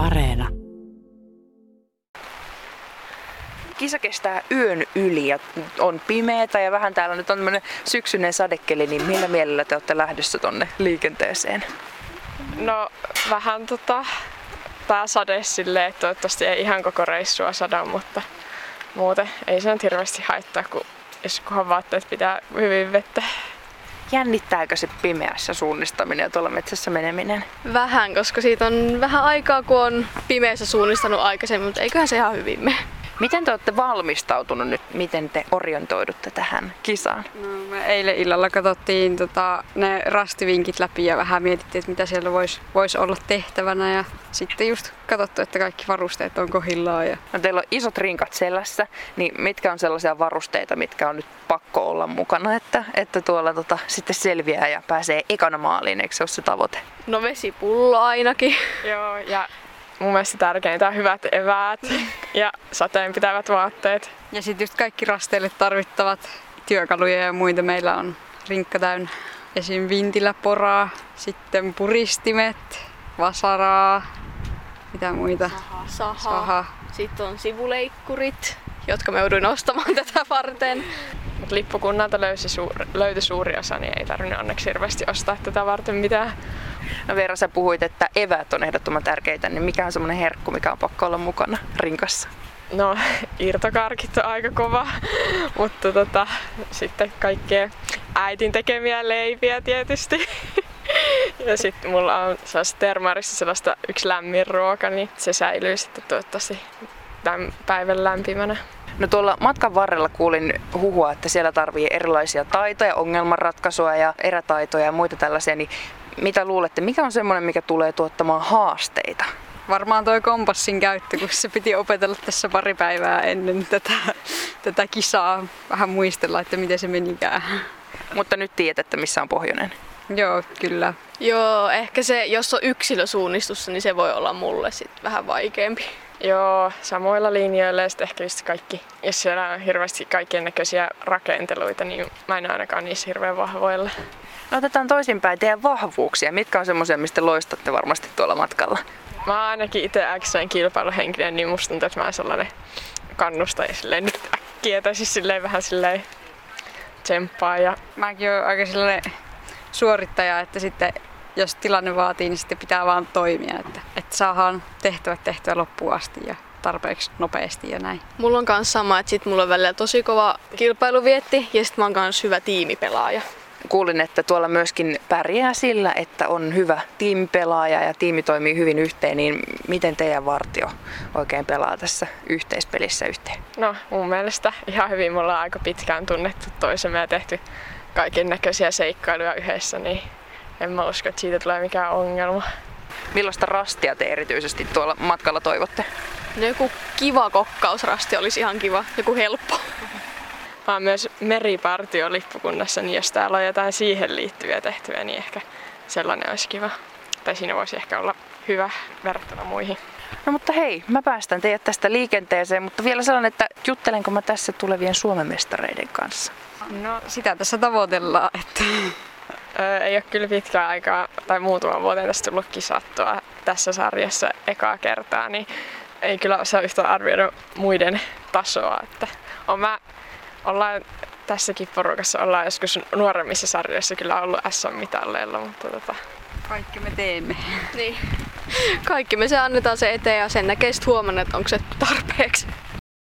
Areena. Kisa kestää yön yli ja on pimeätä ja vähän täällä nyt on tämmöinen syksyinen sadekeli, niin millä mielellä te olette lähdössä tonne liikenteeseen? No vähän tota, tää sade silleen, että toivottavasti ei ihan koko reissua sada, mutta muuten ei se nyt hirveästi haittaa, kun jos kunhan vaatteet pitää hyvin vettä. Jännittääkö se pimeässä suunnistaminen ja tuolla metsässä meneminen? Vähän, koska siitä on vähän aikaa, kun on pimeässä suunnistanut aikaisemmin, mutta eiköhän se ihan hyvin mene. Miten te olette valmistautunut nyt? Miten te orientoidutte tähän kisaan? No, me eilen illalla katsottiin tota, ne rastivinkit läpi ja vähän mietittiin, että mitä siellä voisi vois olla tehtävänä. Ja sitten just katsottu, että kaikki varusteet on kohillaan. Ja... No, teillä on isot rinkat selässä, niin mitkä on sellaisia varusteita, mitkä on nyt pakko olla mukana, että, että tuolla tota, sitten selviää ja pääsee ekana maaliin, eikö se ole se tavoite? No vesipullo ainakin. Joo, ja mun mielestä tärkeintä on hyvät eväät ja sateen pitävät vaatteet. Ja sitten just kaikki rasteille tarvittavat työkaluja ja muita meillä on rinkka täynnä. Esim. vintillä poraa, sitten puristimet, vasaraa, mitä muita? Saha. Saha. Saha. Sitten on sivuleikkurit, jotka me jouduin ostamaan tätä varten. Mut lippukunnalta löysi suuri, löytyi suuri osa, niin ei tarvinnut onneksi hirveästi ostaa tätä varten mitään. No Veera, sä puhuit, että eväät on ehdottoman tärkeitä, niin mikä on semmoinen herkku, mikä on pakko olla mukana rinkassa? No, irtokarkit on aika kova, mutta tota, sitten kaikkea äitin tekemiä leipiä tietysti. Ja sitten mulla on sellaista termarissa sellaista yksi lämmin ruoka, niin se säilyy sitten toivottavasti tämän päivän lämpimänä. No tuolla matkan varrella kuulin huhua, että siellä tarvii erilaisia taitoja, ongelmanratkaisua ja erätaitoja ja muita tällaisia, niin mitä luulette, mikä on semmoinen, mikä tulee tuottamaan haasteita? Varmaan toi kompassin käyttö, kun se piti opetella tässä pari päivää ennen tätä, tätä kisaa. Vähän muistella, että miten se menikään. Mutta nyt tiedät, missä on pohjoinen. Joo, kyllä. Joo, ehkä se, jos on yksilösuunnistussa, niin se voi olla mulle sit vähän vaikeampi. Joo, samoilla linjoilla ja sitten ehkä just kaikki, jos siellä on hirveästi kaikkien näköisiä rakenteluita, niin mä en ainakaan niissä hirveän vahvoilla. No otetaan toisinpäin teidän vahvuuksia. Mitkä on semmoisia, mistä loistatte varmasti tuolla matkalla? Mä oon ainakin itse äkkiä kilpailuhenkinen, niin musta tuntuu, että mä oon sellainen kannustaja silleen nyt äkkiä, tai siis silleen vähän silleen tsemppaa. Ja... Mäkin oon aika sellainen suorittaja, että sitten jos tilanne vaatii, niin sitten pitää vaan toimia, että, että saadaan tehtävät tehtyä loppuun asti ja tarpeeksi nopeasti ja näin. Mulla on kanssa sama, että sit mulla on välillä tosi kova kilpailuvietti ja sit mä oon kanssa hyvä tiimipelaaja. Kuulin, että tuolla myöskin pärjää sillä, että on hyvä tiimipelaaja ja tiimi toimii hyvin yhteen, niin miten teidän vartio oikein pelaa tässä yhteispelissä yhteen? No mun mielestä ihan hyvin me ollaan aika pitkään tunnettu toisemme ja tehty kaiken näköisiä seikkailuja yhdessä, niin en mä usko, että siitä tulee mikään ongelma. Millaista rastia te erityisesti tuolla matkalla toivotte? No joku kiva kokkausrasti olisi ihan kiva, joku helppo. Mä oon myös meripartio lippukunnassa, niin jos täällä on jotain siihen liittyviä tehtäviä, niin ehkä sellainen olisi kiva. Tai siinä voisi ehkä olla hyvä verrattuna muihin. No mutta hei, mä päästän teidät tästä liikenteeseen, mutta vielä sanon, että juttelenko mä tässä tulevien Suomen mestareiden kanssa? No sitä tässä tavoitellaan, että ei ole kyllä pitkään aikaa tai muutaman vuoteen tästä tullut kisattua tässä sarjassa ekaa kertaa, niin ei kyllä osaa yhtä arvioida muiden tasoa. Että on mä, ollaan tässäkin porukassa ollaan joskus nuoremmissa sarjoissa kyllä ollut SM-mitalleilla, mutta tota... kaikki me teemme. Niin. Kaikki me se annetaan se eteen ja sen näkee sitten huomenna, että onko se tarpeeksi.